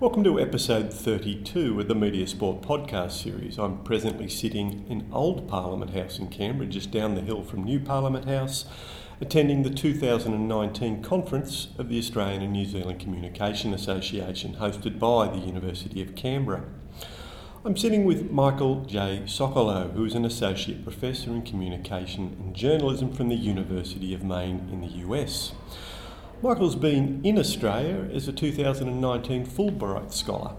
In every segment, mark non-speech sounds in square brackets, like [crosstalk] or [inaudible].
Welcome to episode 32 of the Media Sport podcast series. I'm presently sitting in Old Parliament House in Canberra, just down the hill from New Parliament House, attending the 2019 conference of the Australian and New Zealand Communication Association, hosted by the University of Canberra. I'm sitting with Michael J. Socolow, who is an Associate Professor in Communication and Journalism from the University of Maine in the US. Michael's been in Australia as a 2019 Fulbright Scholar.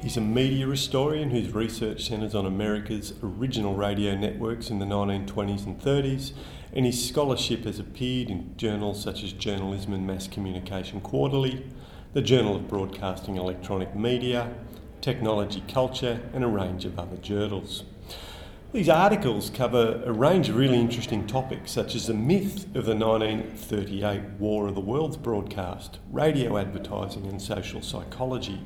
He's a media historian whose research centres on America's original radio networks in the 1920s and 30s, and his scholarship has appeared in journals such as Journalism and Mass Communication Quarterly, the Journal of Broadcasting Electronic Media, Technology Culture, and a range of other journals. These articles cover a range of really interesting topics, such as the myth of the 1938 War of the Worlds broadcast, radio advertising and social psychology,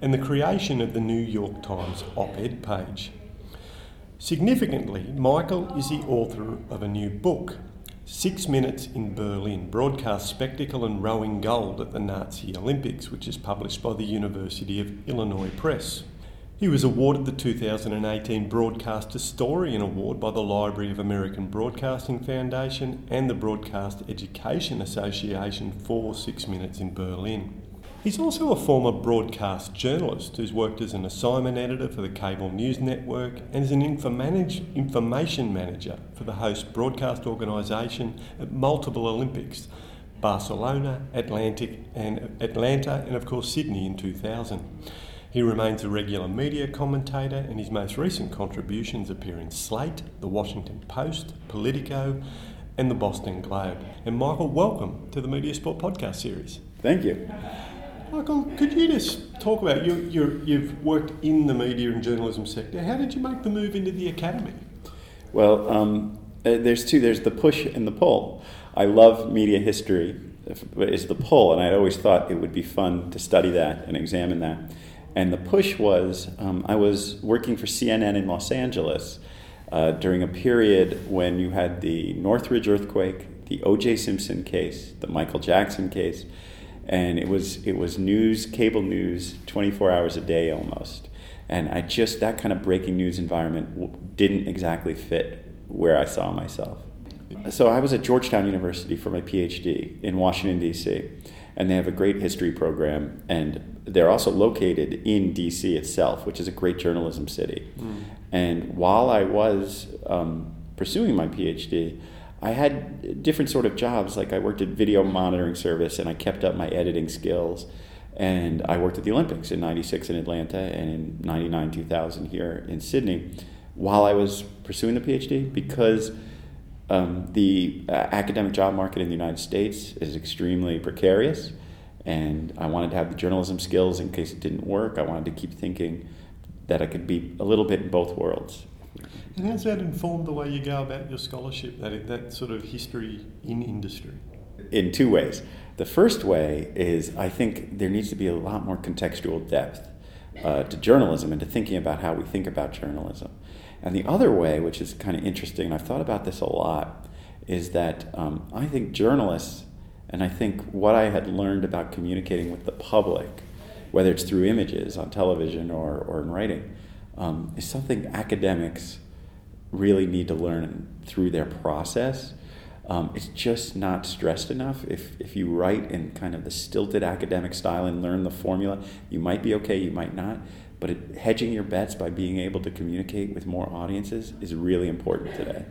and the creation of the New York Times op ed page. Significantly, Michael is the author of a new book, Six Minutes in Berlin Broadcast Spectacle and Rowing Gold at the Nazi Olympics, which is published by the University of Illinois Press. He was awarded the 2018 Broadcast Historian Award by the Library of American Broadcasting Foundation and the Broadcast Education Association for Six Minutes in Berlin. He's also a former broadcast journalist who's worked as an assignment editor for the Cable News Network and as an information manager for the host broadcast organisation at multiple Olympics Barcelona, Atlantic, and Atlanta, and of course Sydney in 2000. He remains a regular media commentator, and his most recent contributions appear in Slate, The Washington Post, Politico, and the Boston Globe. And Michael, welcome to the Media Sport podcast series. Thank you. Michael, could you just talk about you? you have worked in the media and journalism sector. How did you make the move into the academy? Well, um, uh, there's two. There's the push and the pull. I love media history. Is the pull, and I always thought it would be fun to study that and examine that. And the push was um, I was working for CNN in Los Angeles uh, during a period when you had the Northridge earthquake, the O.J. Simpson case, the Michael Jackson case, and it was it was news, cable news, 24 hours a day almost. And I just that kind of breaking news environment didn't exactly fit where I saw myself. So I was at Georgetown University for my PhD in Washington D.C and they have a great history program and they're also located in DC itself, which is a great journalism city. Mm. And while I was um, pursuing my PhD, I had different sort of jobs. Like I worked at video monitoring service, and I kept up my editing skills. And I worked at the Olympics in '96 in Atlanta and in '99, 2000 here in Sydney, while I was pursuing the PhD because um, the uh, academic job market in the United States is extremely precarious, and I wanted to have the journalism skills in case it didn't work. I wanted to keep thinking that I could be a little bit in both worlds. And how's that informed the way you go about your scholarship, that, that sort of history in industry? In two ways. The first way is I think there needs to be a lot more contextual depth uh, to journalism and to thinking about how we think about journalism. And the other way, which is kind of interesting, and I've thought about this a lot, is that um, I think journalists, and I think what I had learned about communicating with the public, whether it's through images on television or, or in writing, um, is something academics really need to learn through their process. Um, it's just not stressed enough. If, if you write in kind of the stilted academic style and learn the formula, you might be okay, you might not. But it, hedging your bets by being able to communicate with more audiences is really important today.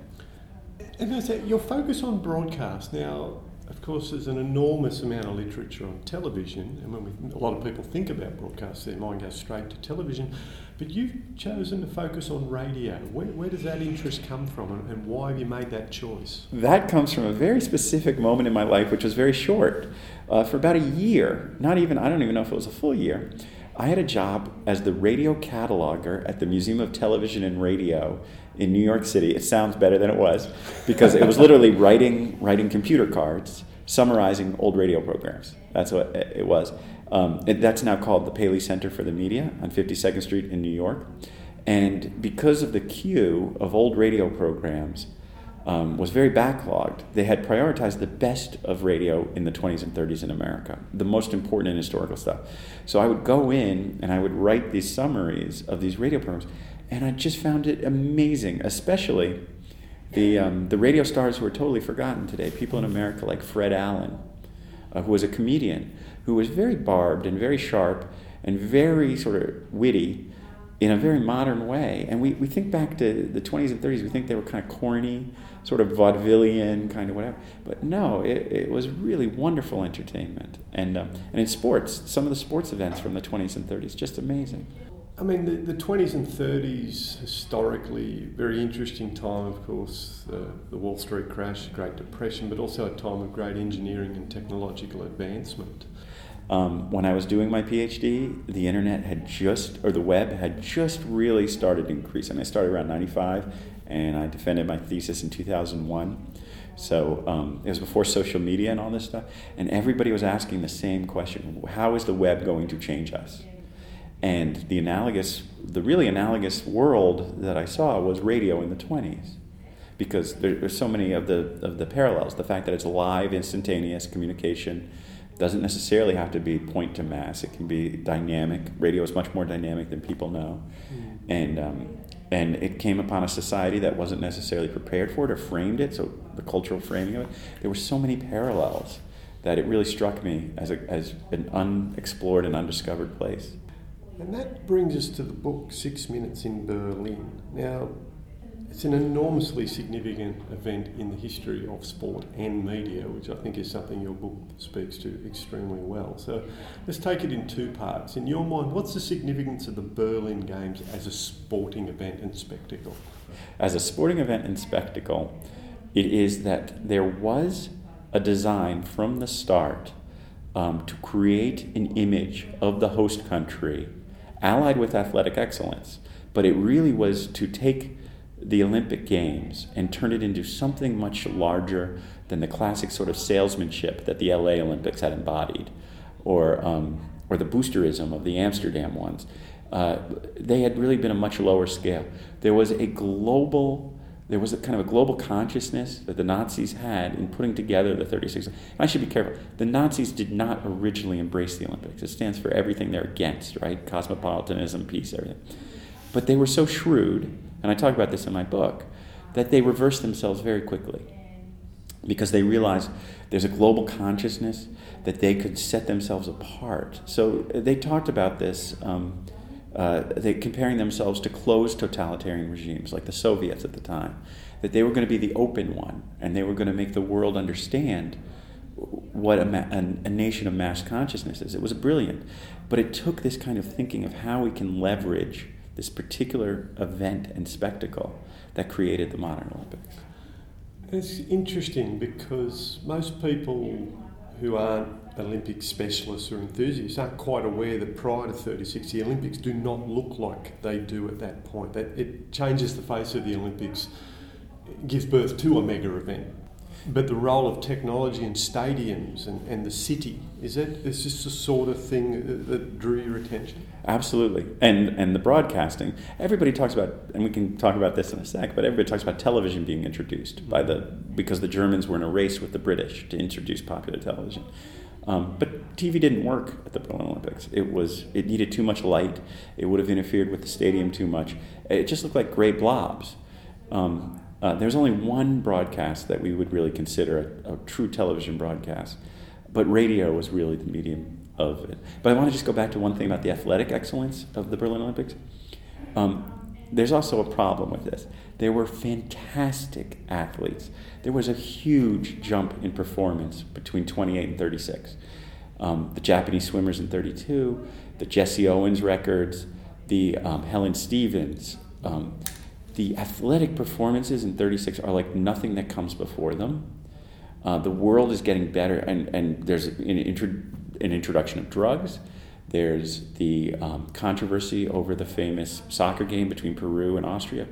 And I say, your focus on broadcast now, of course, there's an enormous amount of literature on television, and when we, a lot of people think about broadcast, their mind goes straight to television. But you've chosen to focus on radio. Where, where does that interest come from, and, and, why have you made that choice? That comes from a very specific moment in my life, which was very short. Uh, for about a year, not even, I don't even know if it was a full year, I had a job as the radio cataloger at the Museum of Television and Radio in New York City. It sounds better than it was because it was literally [laughs] writing writing computer cards summarizing old radio programs. That's what it was. Um, it, that's now called the Paley Center for the Media on 52nd Street in New York. And because of the queue of old radio programs, um, was very backlogged. They had prioritized the best of radio in the 20s and 30s in America, the most important and historical stuff. So I would go in and I would write these summaries of these radio programs, and I just found it amazing, especially the, um, the radio stars who are totally forgotten today. People in America like Fred Allen, uh, who was a comedian, who was very barbed and very sharp and very sort of witty in a very modern way. And we, we think back to the 20s and 30s, we think they were kind of corny, sort of vaudevillian, kind of whatever. But no, it, it was really wonderful entertainment. And, um, and in sports, some of the sports events from the 20s and 30s, just amazing. I mean, the, the 20s and 30s, historically, very interesting time, of course, the, the Wall Street crash, Great Depression, but also a time of great engineering and technological advancement. Um, when I was doing my PhD, the internet had just, or the web had just really started to increase. And I started around 95, and I defended my thesis in 2001. So um, it was before social media and all this stuff. And everybody was asking the same question How is the web going to change us? And the analogous, the really analogous world that I saw was radio in the 20s. Because there, there's so many of the, of the parallels. The fact that it's live, instantaneous communication, doesn't necessarily have to be point to mass. It can be dynamic. Radio is much more dynamic than people know, mm. and um, and it came upon a society that wasn't necessarily prepared for it or framed it. So the cultural framing of it, there were so many parallels that it really struck me as a, as an unexplored and undiscovered place. And that brings us to the book Six Minutes in Berlin. Now, it's an enormously significant event in the history of sport and media, which I think is something your book speaks to extremely well. So let's take it in two parts. In your mind, what's the significance of the Berlin Games as a sporting event and spectacle? As a sporting event and spectacle, it is that there was a design from the start um, to create an image of the host country allied with athletic excellence. But it really was to take the Olympic Games and turn it into something much larger than the classic sort of salesmanship that the LA Olympics had embodied, or, um, or the boosterism of the Amsterdam ones. Uh, they had really been a much lower scale. There was a global, there was a kind of a global consciousness that the Nazis had in putting together the 36. And I should be careful. The Nazis did not originally embrace the Olympics. It stands for everything they're against, right? Cosmopolitanism, peace, everything. But they were so shrewd and I talk about this in my book, that they reverse themselves very quickly because they realize there's a global consciousness that they could set themselves apart. So they talked about this, um, uh, they comparing themselves to closed totalitarian regimes like the Soviets at the time, that they were going to be the open one and they were going to make the world understand what a, ma- a, nation of mass consciousness is. It was brilliant, but it took this kind of thinking of how we can leverage this particular event and spectacle that created the modern Olympics. It's interesting because most people who aren't Olympic specialists or enthusiasts aren't quite aware that prior to 36, the Olympics do not look like they do at that point. That it changes the face of the Olympics, gives birth to a mega event. But the role of technology and stadiums and, and the city, is is this is the sort of thing that, that drew your attention? Absolutely. And and the broadcasting, everybody talks about and we can talk about this in a sec, but everybody talks about television being introduced by the because the Germans were in a race with the British to introduce popular television. Um, but TV didn't work at the Berlin Olympics. It was it needed too much light. It would have interfered with the stadium too much. It just looked like gray blobs. Um, uh, there's only one broadcast that we would really consider a, a, true television broadcast, but radio was really the medium of it. But I want to just go back to one thing about the athletic excellence of the Berlin Olympics. Um, there's also a problem with this. There were fantastic athletes. There was a huge jump in performance between 28 and 36. Um, the Japanese swimmers in 32, the Jesse Owens records, the um, Helen Stephens, um, the athletic performances in 36 are like nothing that comes before them. Uh, the world is getting better, and, and there's an, intro, an introduction of drugs. There's the um, controversy over the famous soccer game between Peru and Austria.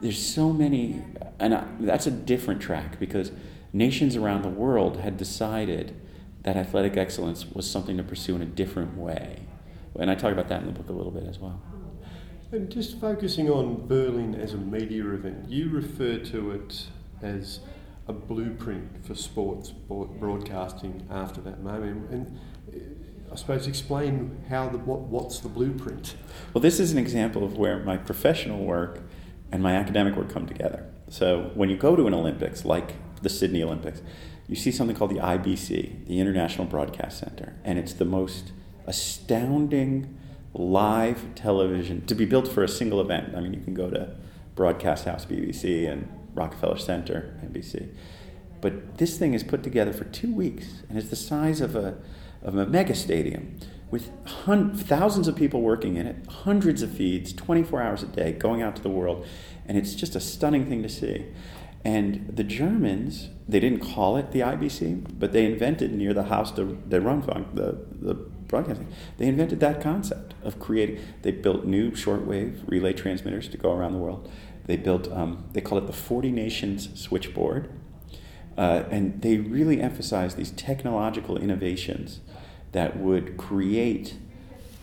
There's so many, and I, that's a different track because nations around the world had decided that athletic excellence was something to pursue in a different way. And I talk about that in the book a little bit as well. And just focusing on Berlin as a media event, you refer to it as a blueprint for sports broadcasting after that moment. And uh, I suppose explain how the what, what's the blueprint. Well, this is an example of where my professional work and my academic work come together. So when you go to an Olympics, like the Sydney Olympics, you see something called the IBC, the International Broadcast Center, and it's the most astounding live television to be built for a single event. I mean, you can go to Broadcast House BBC and Rockefeller Center NBC, but this thing is put together for two weeks and it's the size of a of a mega stadium with hun- thousands of people working in it, hundreds of feeds, 24 hours a day, going out to the world, and it's just a stunning thing to see. And the Germans, they didn't call it the IBC, but they invented near the Haus der, der Rundfunk, the, the broadcasting, they invented that concept of creating, they built new shortwave relay transmitters to go around the world. They built, um, they call it the 40 Nations Switchboard. Uh, and they really emphasized these technological innovations that would create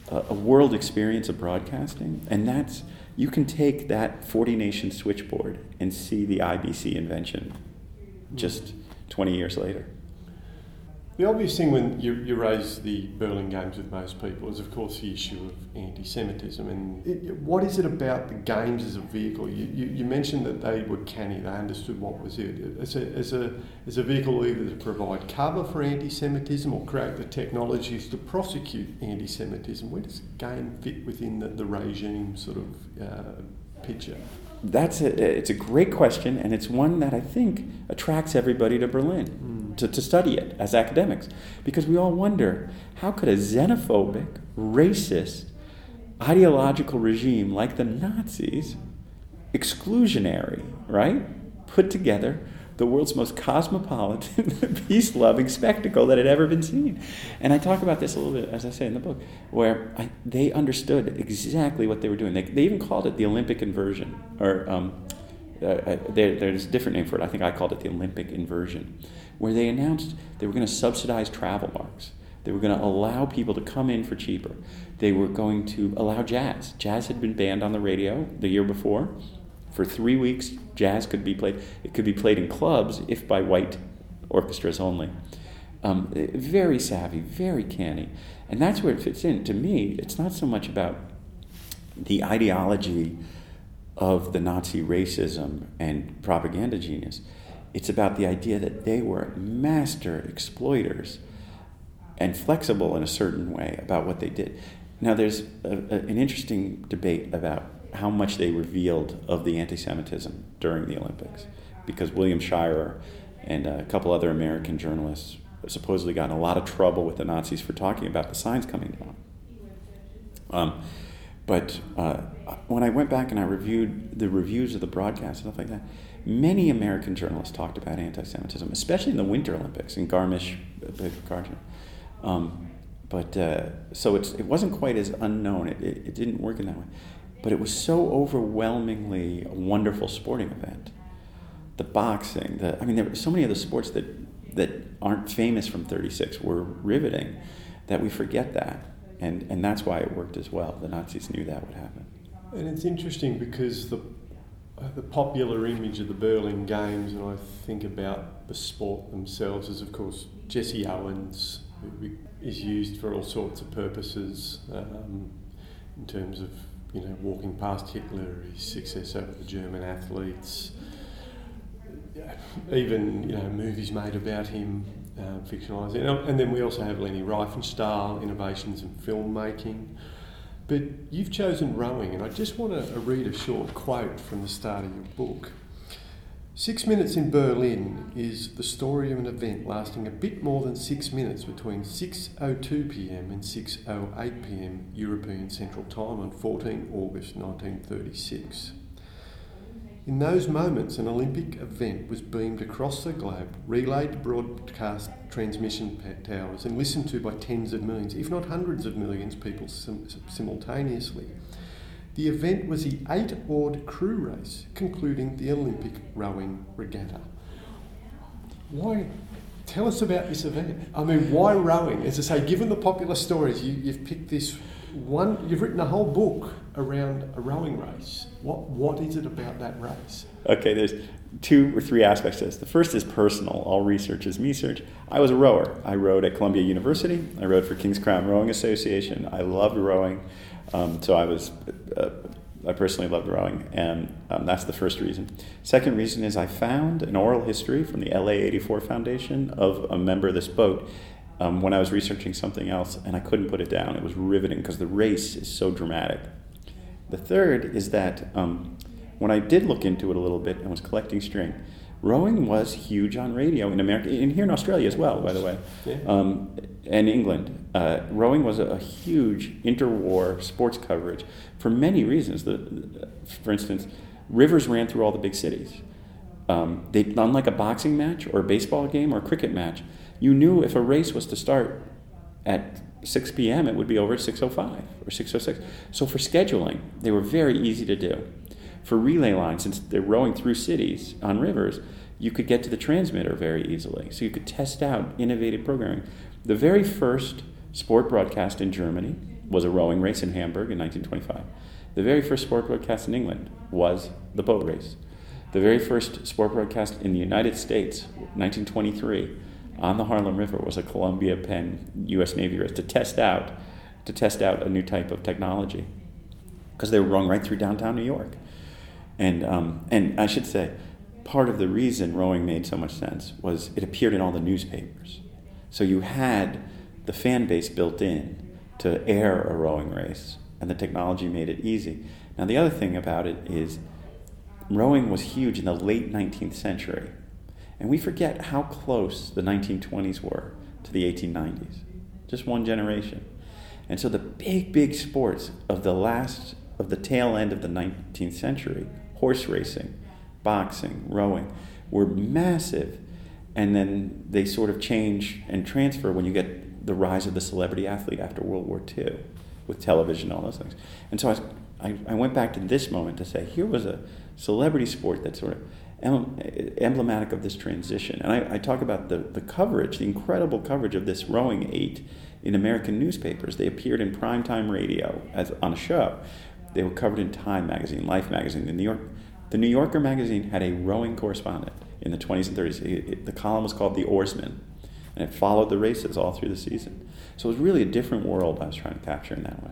a, a, world experience of broadcasting. And that's, you can take that 40 nation switchboard and see the IBC invention just 20 years later. The obvious thing when you, you raise the Berlin Games with most people is, of course, the issue of anti Semitism. And it, what is it about the Games as a vehicle? You, you, you, mentioned that they were canny, they understood what was it. As a, as, a, as a vehicle either to provide cover for anti Semitism or create the technologies to prosecute anti Semitism, where does the game fit within the, the regime sort of uh, picture? That's a, it's a great question, and it's one that I think attracts everybody to Berlin. Mm to, to study it as academics because we all wonder how could a xenophobic, racist, ideological regime like the Nazis, exclusionary, right, put together the world's most cosmopolitan, [laughs] peace loving spectacle that had ever been seen. And I talk about this a little bit, as I say in the book, where I, they understood exactly what they were doing. They, they even called it the Olympic inversion, or um, uh, uh there, there's a different name for it. I think I called it the Olympic inversion where they announced they were going to subsidize travel marks. They were going to allow people to come in for cheaper. They were going to allow jazz. Jazz had been banned on the radio the year before. For three weeks, jazz could be played. It could be played in clubs, if by white orchestras only. Um, very savvy, very canny. And that's where it fits in. To me, it's not so much about the ideology of the Nazi racism and propaganda genius. It's about the idea that they were master exploiters and flexible in a certain way about what they did. Now, there's a, a, an interesting debate about how much they revealed of the anti Semitism during the Olympics, because William Shirer and a couple other American journalists supposedly got in a lot of trouble with the Nazis for talking about the signs coming down. Um, but uh, when I went back and I reviewed the reviews of the broadcast and stuff like that, many American journalists talked about anti-Semitism, especially in the Winter Olympics in Garmisch. Um, but uh, so it wasn't quite as unknown. It, it, it, didn't work in that way. But it was so overwhelmingly a wonderful sporting event. The boxing, the I mean, there were so many of the sports that that aren't famous from '36 were riveting that we forget that, and and that's why it worked as well. The Nazis knew that would happen. And it's interesting because the the popular image of the Berlin Games, and I think about the sport themselves, is of course Jesse Owens, who is used for all sorts of purposes um, in terms of you know walking past Hitler, his success over the German athletes, even you know movies made about him, uh, fictionalised, and then we also have Leni Riefenstahl, innovations in filmmaking. But you've chosen rowing, and I just want to read a short quote from the start of your book. Six Minutes in Berlin is the story of an event lasting a bit more than six minutes between 6.02 pm and 6.08 pm European Central Time on 14 August 1936. In those moments, an Olympic event was beamed across the globe, relayed to broadcast transmission towers, and listened to by tens of millions, if not hundreds of millions, people sim- simultaneously. The event was the eight oared crew race, concluding the Olympic rowing regatta. Why? Tell us about this event. I mean, why rowing? As I say, given the popular stories, you, you've picked this one, you've written a whole book around a rowing race. What, what is it about that race? Okay, there's two or three aspects to this. The first is personal. All research is me search. I was a rower. I rowed at Columbia University. I rowed for King's Crown Rowing Association. I loved rowing. Um, so I was, uh, I personally loved rowing, and um, that's the first reason. Second reason is I found an oral history from the LA 84 Foundation of a member of this boat um, when I was researching something else, and I couldn't put it down. It was riveting because the race is so dramatic. The third is that um, when I did look into it a little bit and was collecting string, rowing was huge on radio in America, and here in Australia as well, by the way, Yeah. um, and England. Uh, rowing was a, a huge interwar sports coverage for many reasons. The, for instance, rivers ran through all the big cities. Um, they, unlike a boxing match or a baseball game or a cricket match, you knew if a race was to start at 6 p.m., it would be over at 6.05 or 6.06. So for scheduling, they were very easy to do. For relay lines, since they're rowing through cities on rivers, you could get to the transmitter very easily. So you could test out innovative programming. The very first sport broadcast in Germany was a rowing race in Hamburg in 1925. The very first sport broadcast in England was the boat race. The very first sport broadcast in the United States, 1923, on the Harlem River was a Columbia Penn U.S. Navy race to test out to test out a new type of technology because they were rowing right through downtown New York. And um, and I should say, part of the reason rowing made so much sense was it appeared in all the newspapers. So you had the fan base built in to air a rowing race, and the technology made it easy. Now the other thing about it is rowing was huge in the late 19th century. And we forget how close the 1920s were to the 1890s. Just one generation. And so the big, big sports of the last, of the tail end of the 19th century, horse racing, boxing, rowing, were massive. And then they sort of change and transfer when you get the rise of the celebrity athlete after World War II with television, all those things. And so I, I, I went back to this moment to say, here was a celebrity sport that sort of emblematic of this transition. And I, I, talk about the, the coverage, the incredible coverage of this rowing eight in American newspapers. They appeared in primetime radio as on a show. They were covered in Time magazine, Life magazine, the New York. The New Yorker magazine had a rowing correspondent in the 20s and 30s. It, it, the column was called The Oarsman, and it followed the races all through the season. So it was really a different world I was trying to capture in that way.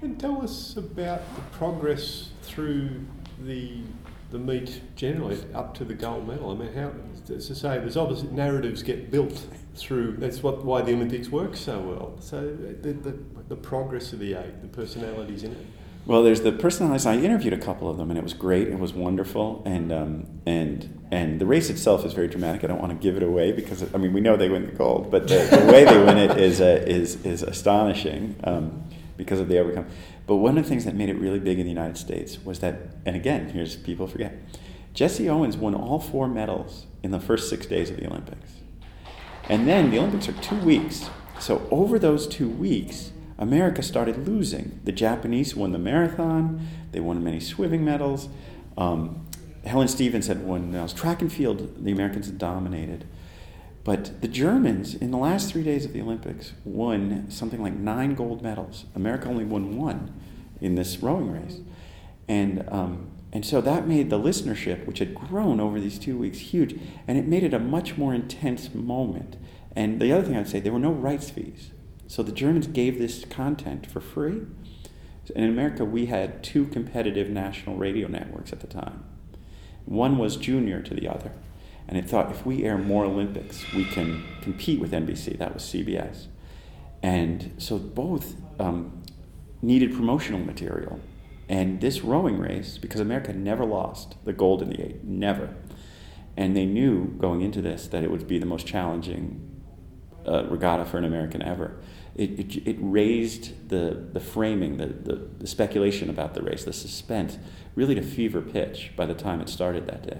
And tell us about the progress through the the meet generally up to the gold medal. I mean, how as to say, there's obviously narratives get built through. That's what why the Olympics work so well. So the, the, the progress of the eight, the personalities in it. Well, there's the personalities. I interviewed a couple of them, and it was great. It was wonderful, and um, and and the race itself is very dramatic. I don't want to give it away because I mean we know they win the gold, but the, the way they win it is uh, is is astonishing um, because of the overcome. But one of the things that made it really big in the United States was that, and again, here's people forget, Jesse Owens won all four medals in the first six days of the Olympics. And then the Olympics are two weeks. So over those two weeks, America started losing. The Japanese won the marathon, they won many swimming medals. Um, Helen Stephens had won medals. Track and field, the Americans had dominated. But the Germans, in the last three days of the Olympics, won something like nine gold medals. America only won one in this rowing race. And, um, and so that made the listenership, which had grown over these two weeks, huge. And it made it a much more intense moment. And the other thing I'd say, there were no rights fees. So the Germans gave this content for free. And in America, we had two competitive national radio networks at the time. One was junior to the other. And it thought if we air more Olympics, we can compete with NBC. That was CBS. And so both um, needed promotional material. And this rowing race, because America never lost the gold in the eight, never. And they knew going into this that it would be the most challenging uh, regatta for an American ever. It, it, it, raised the, the framing, the, the, the speculation about the race, the suspense, really to fever pitch by the time it started that day.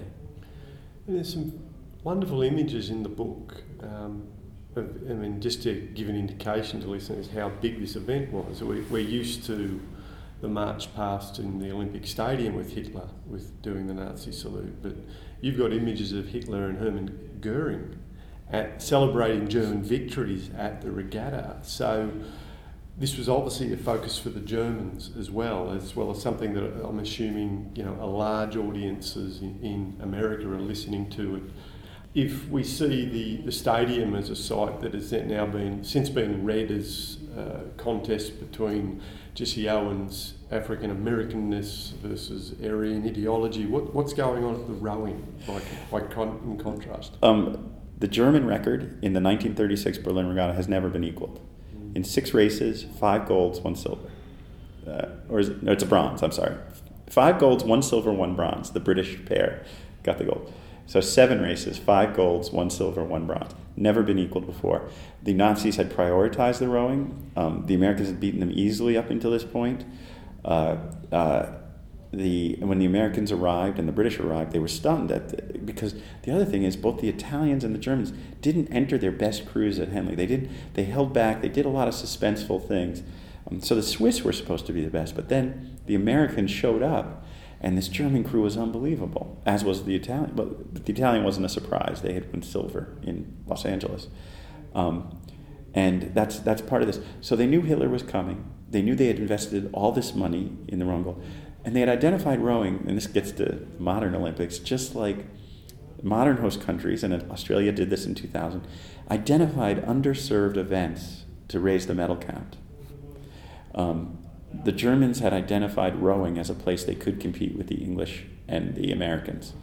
There's some wonderful images in the book. Um, of, I mean, just to give an indication to listeners how big this event was. We, we're used to the march past in the Olympic Stadium with Hitler, with doing the Nazi salute, but you've got images of Hitler and Hermann Goering at celebrating German victories at the regatta. So this was obviously a focus for the Germans as well, as well as something that I'm assuming you know a large audiences in, in America are listening to it. If we see the, the stadium as a site that has now been since been read as a contest between Jesse Owens' African Americanness versus Aryan ideology, what, what's going on at the rowing, like, like con, in contrast? Um, the German record in the 1936 Berlin Regatta has never been equaled in six races, five golds, one silver. Uh, or is it, no, it's a bronze, I'm sorry. Five golds, one silver, one bronze. The British pair got the gold. So seven races, five golds, one silver, one bronze. Never been equaled before. The Nazis had prioritized the rowing. Um, the Americans had beaten them easily up until this point. Uh, uh, the when the Americans arrived and the British arrived, they were stunned at the, because the other thing is both the Italians and the Germans didn't enter their best crews at Henley. They did they held back. They did a lot of suspenseful things. Um, so the Swiss were supposed to be the best, but then the Americans showed up, and this German crew was unbelievable, as was the Italian. But the Italian wasn't a surprise. They had won silver in Los Angeles, um, and that's that's part of this. So they knew Hitler was coming. They knew they had invested all this money in the goal. And they had identified rowing, and this gets to modern Olympics, just like modern host countries, and Australia did this in 2000, identified underserved events to raise the medal count. Um, the Germans had identified rowing as a place they could compete with the English and the Americans,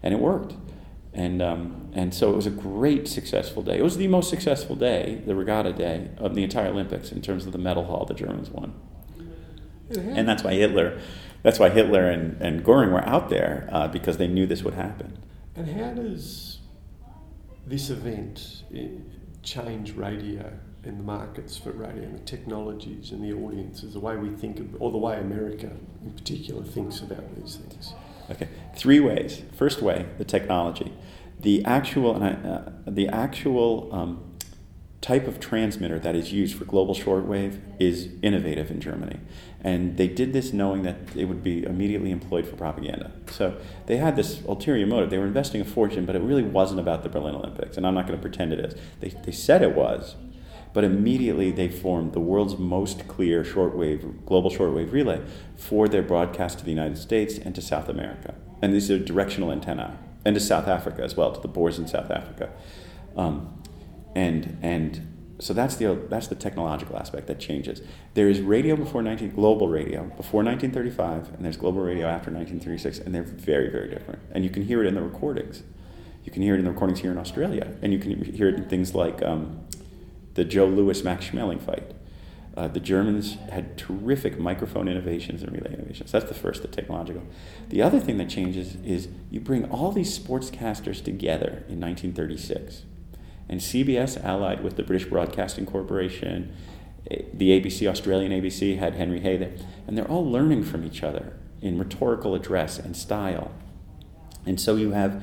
and it worked. And, um, and so it was a great successful day. It was the most successful day, the regatta day, of the entire Olympics in terms of the medal haul the Germans won. And that's why Hitler that's why Hitler and, and Goering were out there uh, because they knew this would happen. And how does this event eh, change radio and the markets for radio and the technologies and the audiences, the way we think of, or the way America in particular thinks about these things? Okay, three ways. First way, the technology. The actual, uh, the actual um, type of transmitter that is used for global shortwave is innovative in Germany. And they did this knowing that it would be immediately employed for propaganda. So they had this ulterior motive. They were investing a fortune, but it really wasn't about the Berlin Olympics. And I'm not going to pretend it is. They, they said it was, but immediately they formed the world's most clear shortwave, global shortwave relay for their broadcast to the United States and to South America. And these are directional antennae, and to South Africa as well, to the Boers in South Africa. Um, and, and so that's the that's the technological aspect that changes. There is radio before 19 global radio before 1935, and there's global radio after 1936, and they're very very different. And you can hear it in the recordings. You can hear it in the recordings here in Australia, and you can hear it in things like um, the Joe Louis Max Schmeling fight. Uh, the Germans had terrific microphone innovations and relay innovations. That's the first, the technological. The other thing that changes is you bring all these sportscasters together in 1936 and CBS allied with the British Broadcasting Corporation. The ABC, Australian ABC, had Henry Hay there. And they're all learning from each other in rhetorical address and style. And so you have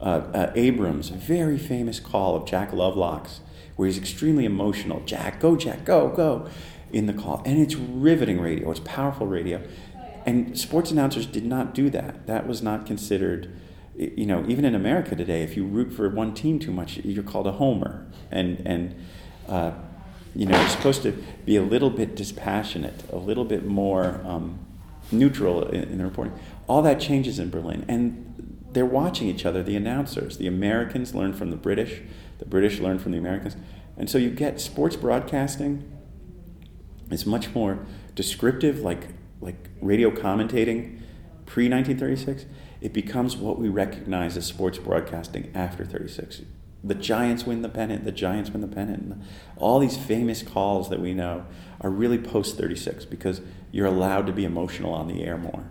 uh, uh, Abrahams' very famous call of Jack Lovelock's, where he's extremely emotional Jack, go, Jack, go, go, in the call. And it's riveting radio, it's powerful radio. And sports announcers did not do that. That was not considered you know, even in America today, if you root for one team too much, you're called a homer, and and uh, you know, you're supposed to be a little bit dispassionate, a little bit more um, neutral in, in the reporting. All that changes in Berlin, and they're watching each other. The announcers, the Americans learn from the British, the British learn from the Americans, and so you get sports broadcasting is much more descriptive, like like radio commentating pre 1936 it becomes what we recognize as sports broadcasting after 36. The Giants win the pennant, the Giants win the pennant. All these famous calls that we know are really post 36 because you're allowed to be emotional on the air more.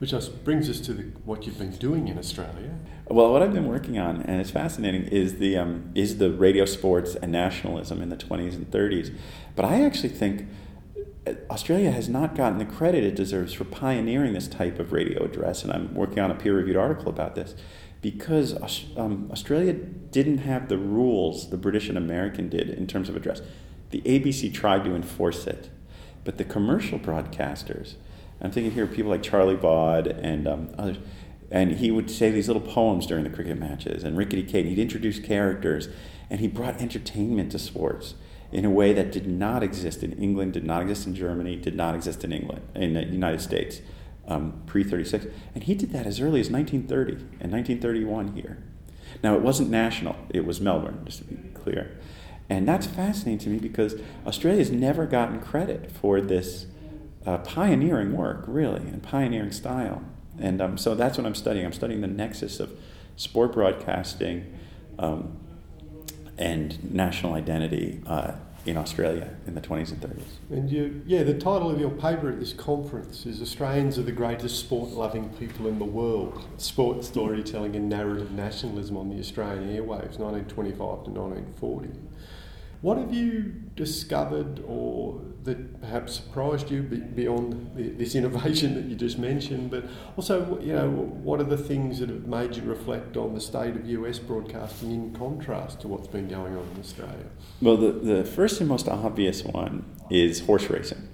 Which brings us to the, what you've been doing in Australia. Well, what I've been working on, and it's fascinating, is the um, is the radio sports and nationalism in the 20s and 30s. But I actually think Australia has not gotten the credit it deserves for pioneering this type of radio address, and I'm working on a peer reviewed article about this because um, Australia didn't have the rules the British and American did in terms of address. The ABC tried to enforce it, but the commercial broadcasters, I'm thinking here of people like Charlie Baud and um, others, and he would say these little poems during the cricket matches, and Rickety Kate, he'd introduce characters, and he brought entertainment to sports in a way that did not exist in England, did not exist in Germany, did not exist in England, in the United States, um, pre 36. And he did that as early as 1930 and 1931 here. Now, it wasn't national, it was Melbourne, just to be clear. And that's fascinating to me because Australia's never gotten credit for this uh, pioneering work, really, and pioneering style. And um, so that's what I'm studying. I'm studying the nexus of sport broadcasting um, and national identity uh, in Australia in the 20s and 30s. And you, yeah, the title of your paper at this conference is Australians are the greatest sport loving people in the world Sport Storytelling and Narrative Nationalism on the Australian Airwaves, 1925 to 1940. What have you discovered or that perhaps surprised you beyond this innovation that you just mentioned? But also, you know, what are the things that have made you reflect on the state of US broadcasting in contrast to what's been going on in Australia? Well, the, the first and most obvious one is horse racing.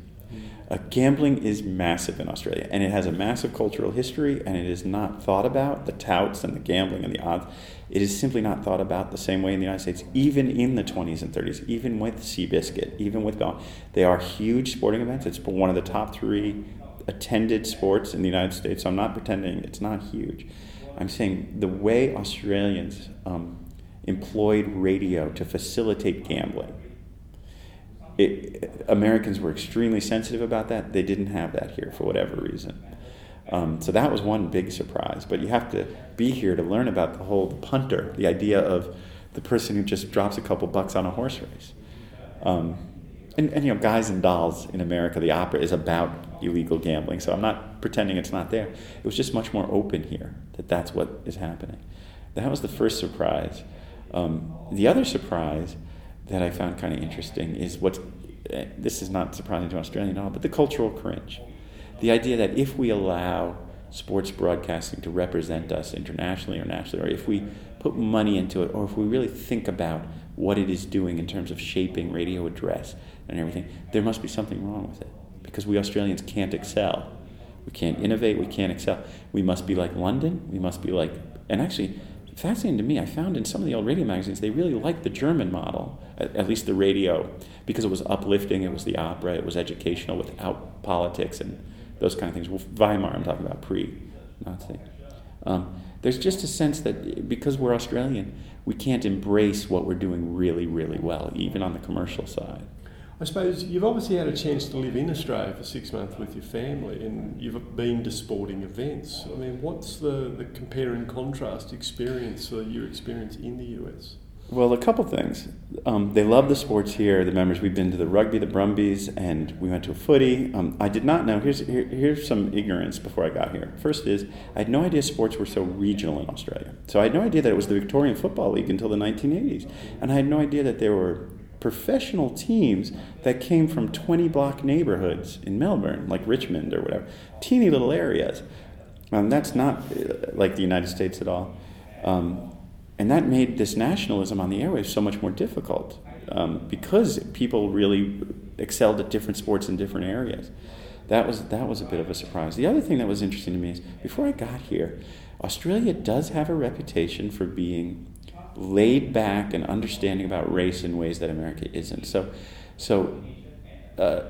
Uh, gambling is massive in Australia, and it has a massive cultural history, and it is not thought about. The touts and the gambling and the odds, it is simply not thought about the same way in the United States, even in the 20s and 30s, even with Seabiscuit, even with golf. They are huge sporting events. It's one of the top three attended sports in the United States, so I'm not pretending it's not huge. I'm saying the way Australians um, employed radio to facilitate gambling it, Americans were extremely sensitive about that. They didn't have that here for whatever reason. Um, so that was one big surprise. But you have to be here to learn about the whole punter, the idea of the person who just drops a couple bucks on a horse race. Um, and, and, you know, Guys and Dolls in America, the opera is about illegal gambling. So I'm not pretending it's not there. It was just much more open here that that's what is happening. That was the first surprise. Um, the other surprise that I found kind of interesting is what eh, this is not surprising to Australian at all, but the cultural cringe. The idea that if we allow sports broadcasting to represent us internationally or nationally, or if we put money into it, or if we really think about what it is doing in terms of shaping radio address and everything, there must be something wrong with it. Because we Australians can't excel. We can't innovate, we can't excel. We must be like London, we must be like, and actually, fascinating to me, I found in some of the old radio magazines, they really liked the German model, at, at, least the radio, because it was uplifting, it was the opera, it was educational without politics and those kind of things. Well, Weimar, I'm talking about pre Nazi. Um, there's just a sense that because we're Australian, we can't embrace what we're doing really, really well, even on the commercial side. I suppose you've obviously had a chance to live in Australia for six months with your family and you've been to sporting events. I mean, what's the, the compare and contrast experience or your experience in the US? Well, a couple things. Um, they love the sports here. The members we've been to the rugby, the Brumbies, and we went to a footy. Um, I did not know. Here's here, here's some ignorance before I got here. First is I had no idea sports were so regional in Australia. So I had no idea that it was the Victorian Football League until the 1980s, and I had no idea that there were professional teams that came from 20 block neighborhoods in Melbourne, like Richmond or whatever, teeny little areas. Um, that's not uh, like the United States at all. Um, and that made this nationalism on the airwaves so much more difficult um, because people really excelled at different sports in different areas. That was, that was a bit of a surprise. The other thing that was interesting to me is before I got here, Australia does have a reputation for being laid back and understanding about race in ways that America isn't. So, so uh,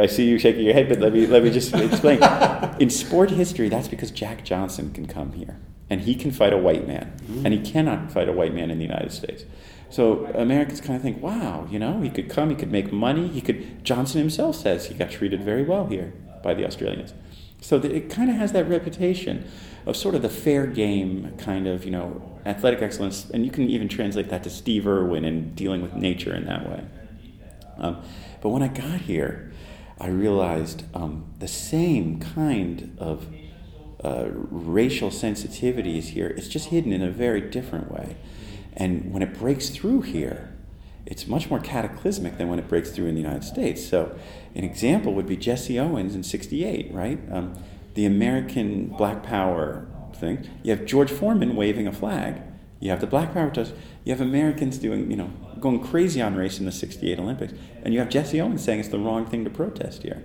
I see you shaking your head, but let me let me just explain. [laughs] in sport history, that's because Jack Johnson can come here and he can fight a white man, mm-hmm. and he cannot fight a white man in the United States. So Americans kind of think, wow, you know, he could come, he could make money, he could. Johnson himself says he got treated very well here by the Australians. So it kind of has that reputation of sort of the fair game kind of, you know, athletic excellence, and you can even translate that to Steve Irwin and dealing with nature in that way. Um, but when I got here, I realized um, the same kind of uh, racial sensitivities here. It's just hidden in a very different way. And when it breaks through here, it's much more cataclysmic than when it breaks through in the United States. So, an example would be Jesse Owens in '68, right? Um, the American Black Power thing. You have George Foreman waving a flag. You have the Black Power protest. You have Americans doing, you know, going crazy on race in the '68 Olympics, and you have Jesse Owens saying it's the wrong thing to protest here.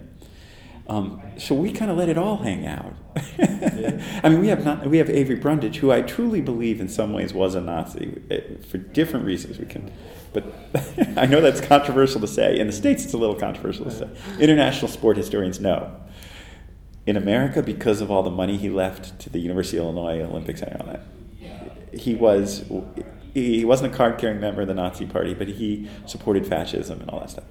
Um, so we kind of let it all hang out. [laughs] I mean, we have not, we have Avery Brundage, who I truly believe in some ways was a Nazi eh, for different reasons. We can, but [laughs] I know that's controversial to say. In the states, it's a little controversial to say. International sport historians know. In America, because of all the money he left to the University of Illinois Olympics and all that, he was he wasn't a card-carrying member of the Nazi Party, but he supported fascism and all that stuff.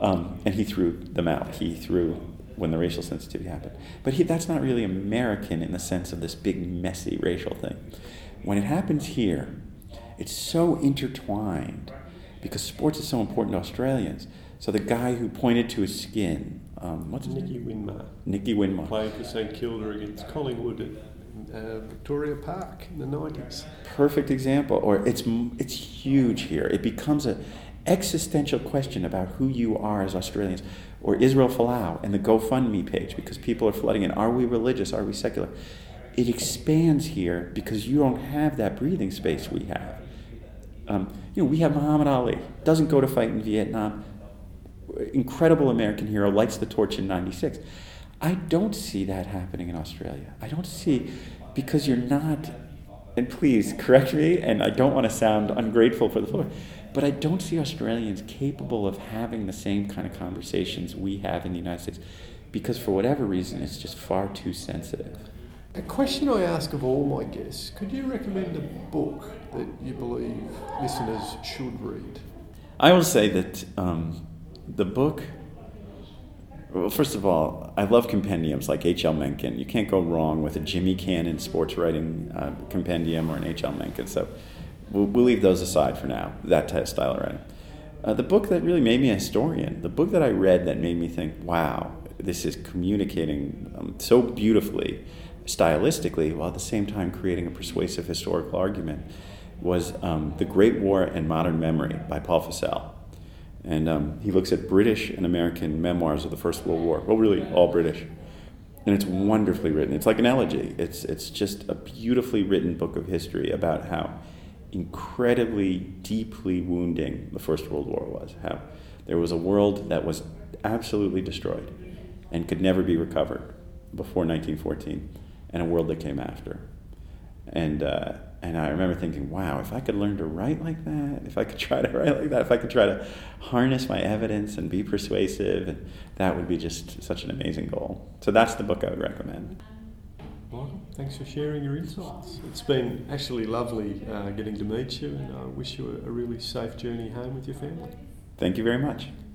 Um, and he threw them out. He threw when the racial sensitivity happened. But he, that's not really American in the sense of this big, messy racial thing. When it happens here, it's so intertwined because sports is so important to Australians. So the guy who pointed to his skin, um, what's Nicky? Winmar Nicky Winmar. playing for St Kilda against Collingwood at uh, Victoria Park in the 90s. perfect example or it's it's huge here it becomes a existential question about who you are as Australians or Israel Folau and the GoFundMe page because people are flooding in. Are we religious? Are we secular? It expands here because you don't have that breathing space we have. Um, you know we have Muhammad Ali. Doesn't go to fight in Vietnam. Incredible American hero lights the torch in 96 I don't see that happening in Australia. I don't see because you're not and please correct me, and I don't want to sound ungrateful for the floor, but I don't see Australians capable of having the same kind of conversations we have in the United States because, for whatever reason, it's just far too sensitive. A question I ask of all my guests could you recommend a book that you believe listeners should read? I will say that um, the book, well, first of all, I love compendiums like H.L. Mencken. You can't go wrong with a Jimmy Cannon sports writing uh, compendium or an H.L. Mencken. So we'll, we'll leave those aside for now, that style of writing. Uh, the book that really made me a historian, the book that I read that made me think, wow, this is communicating um, so beautifully, stylistically, while at the same time creating a persuasive historical argument, was um, The Great War and Modern Memory by Paul Fussell. And um, he looks at British and American memoirs of the First World War. Well, really, all British. And it's wonderfully written. It's like an elegy. It's, it's just a beautifully written book of history about how incredibly deeply wounding the First World War was. How there was a world that was absolutely destroyed and could never be recovered before 1914, and a world that came after. And, uh, and I remember thinking, wow, if I could learn to write like that, if I could try to write like that, if I could try to harness my evidence and be persuasive, that would be just such an amazing goal. So that's the book I would recommend. Michael, thanks for sharing your insights. It's been actually lovely uh, getting to meet you, and I wish you a, a really safe journey home with your family. Thank you very much.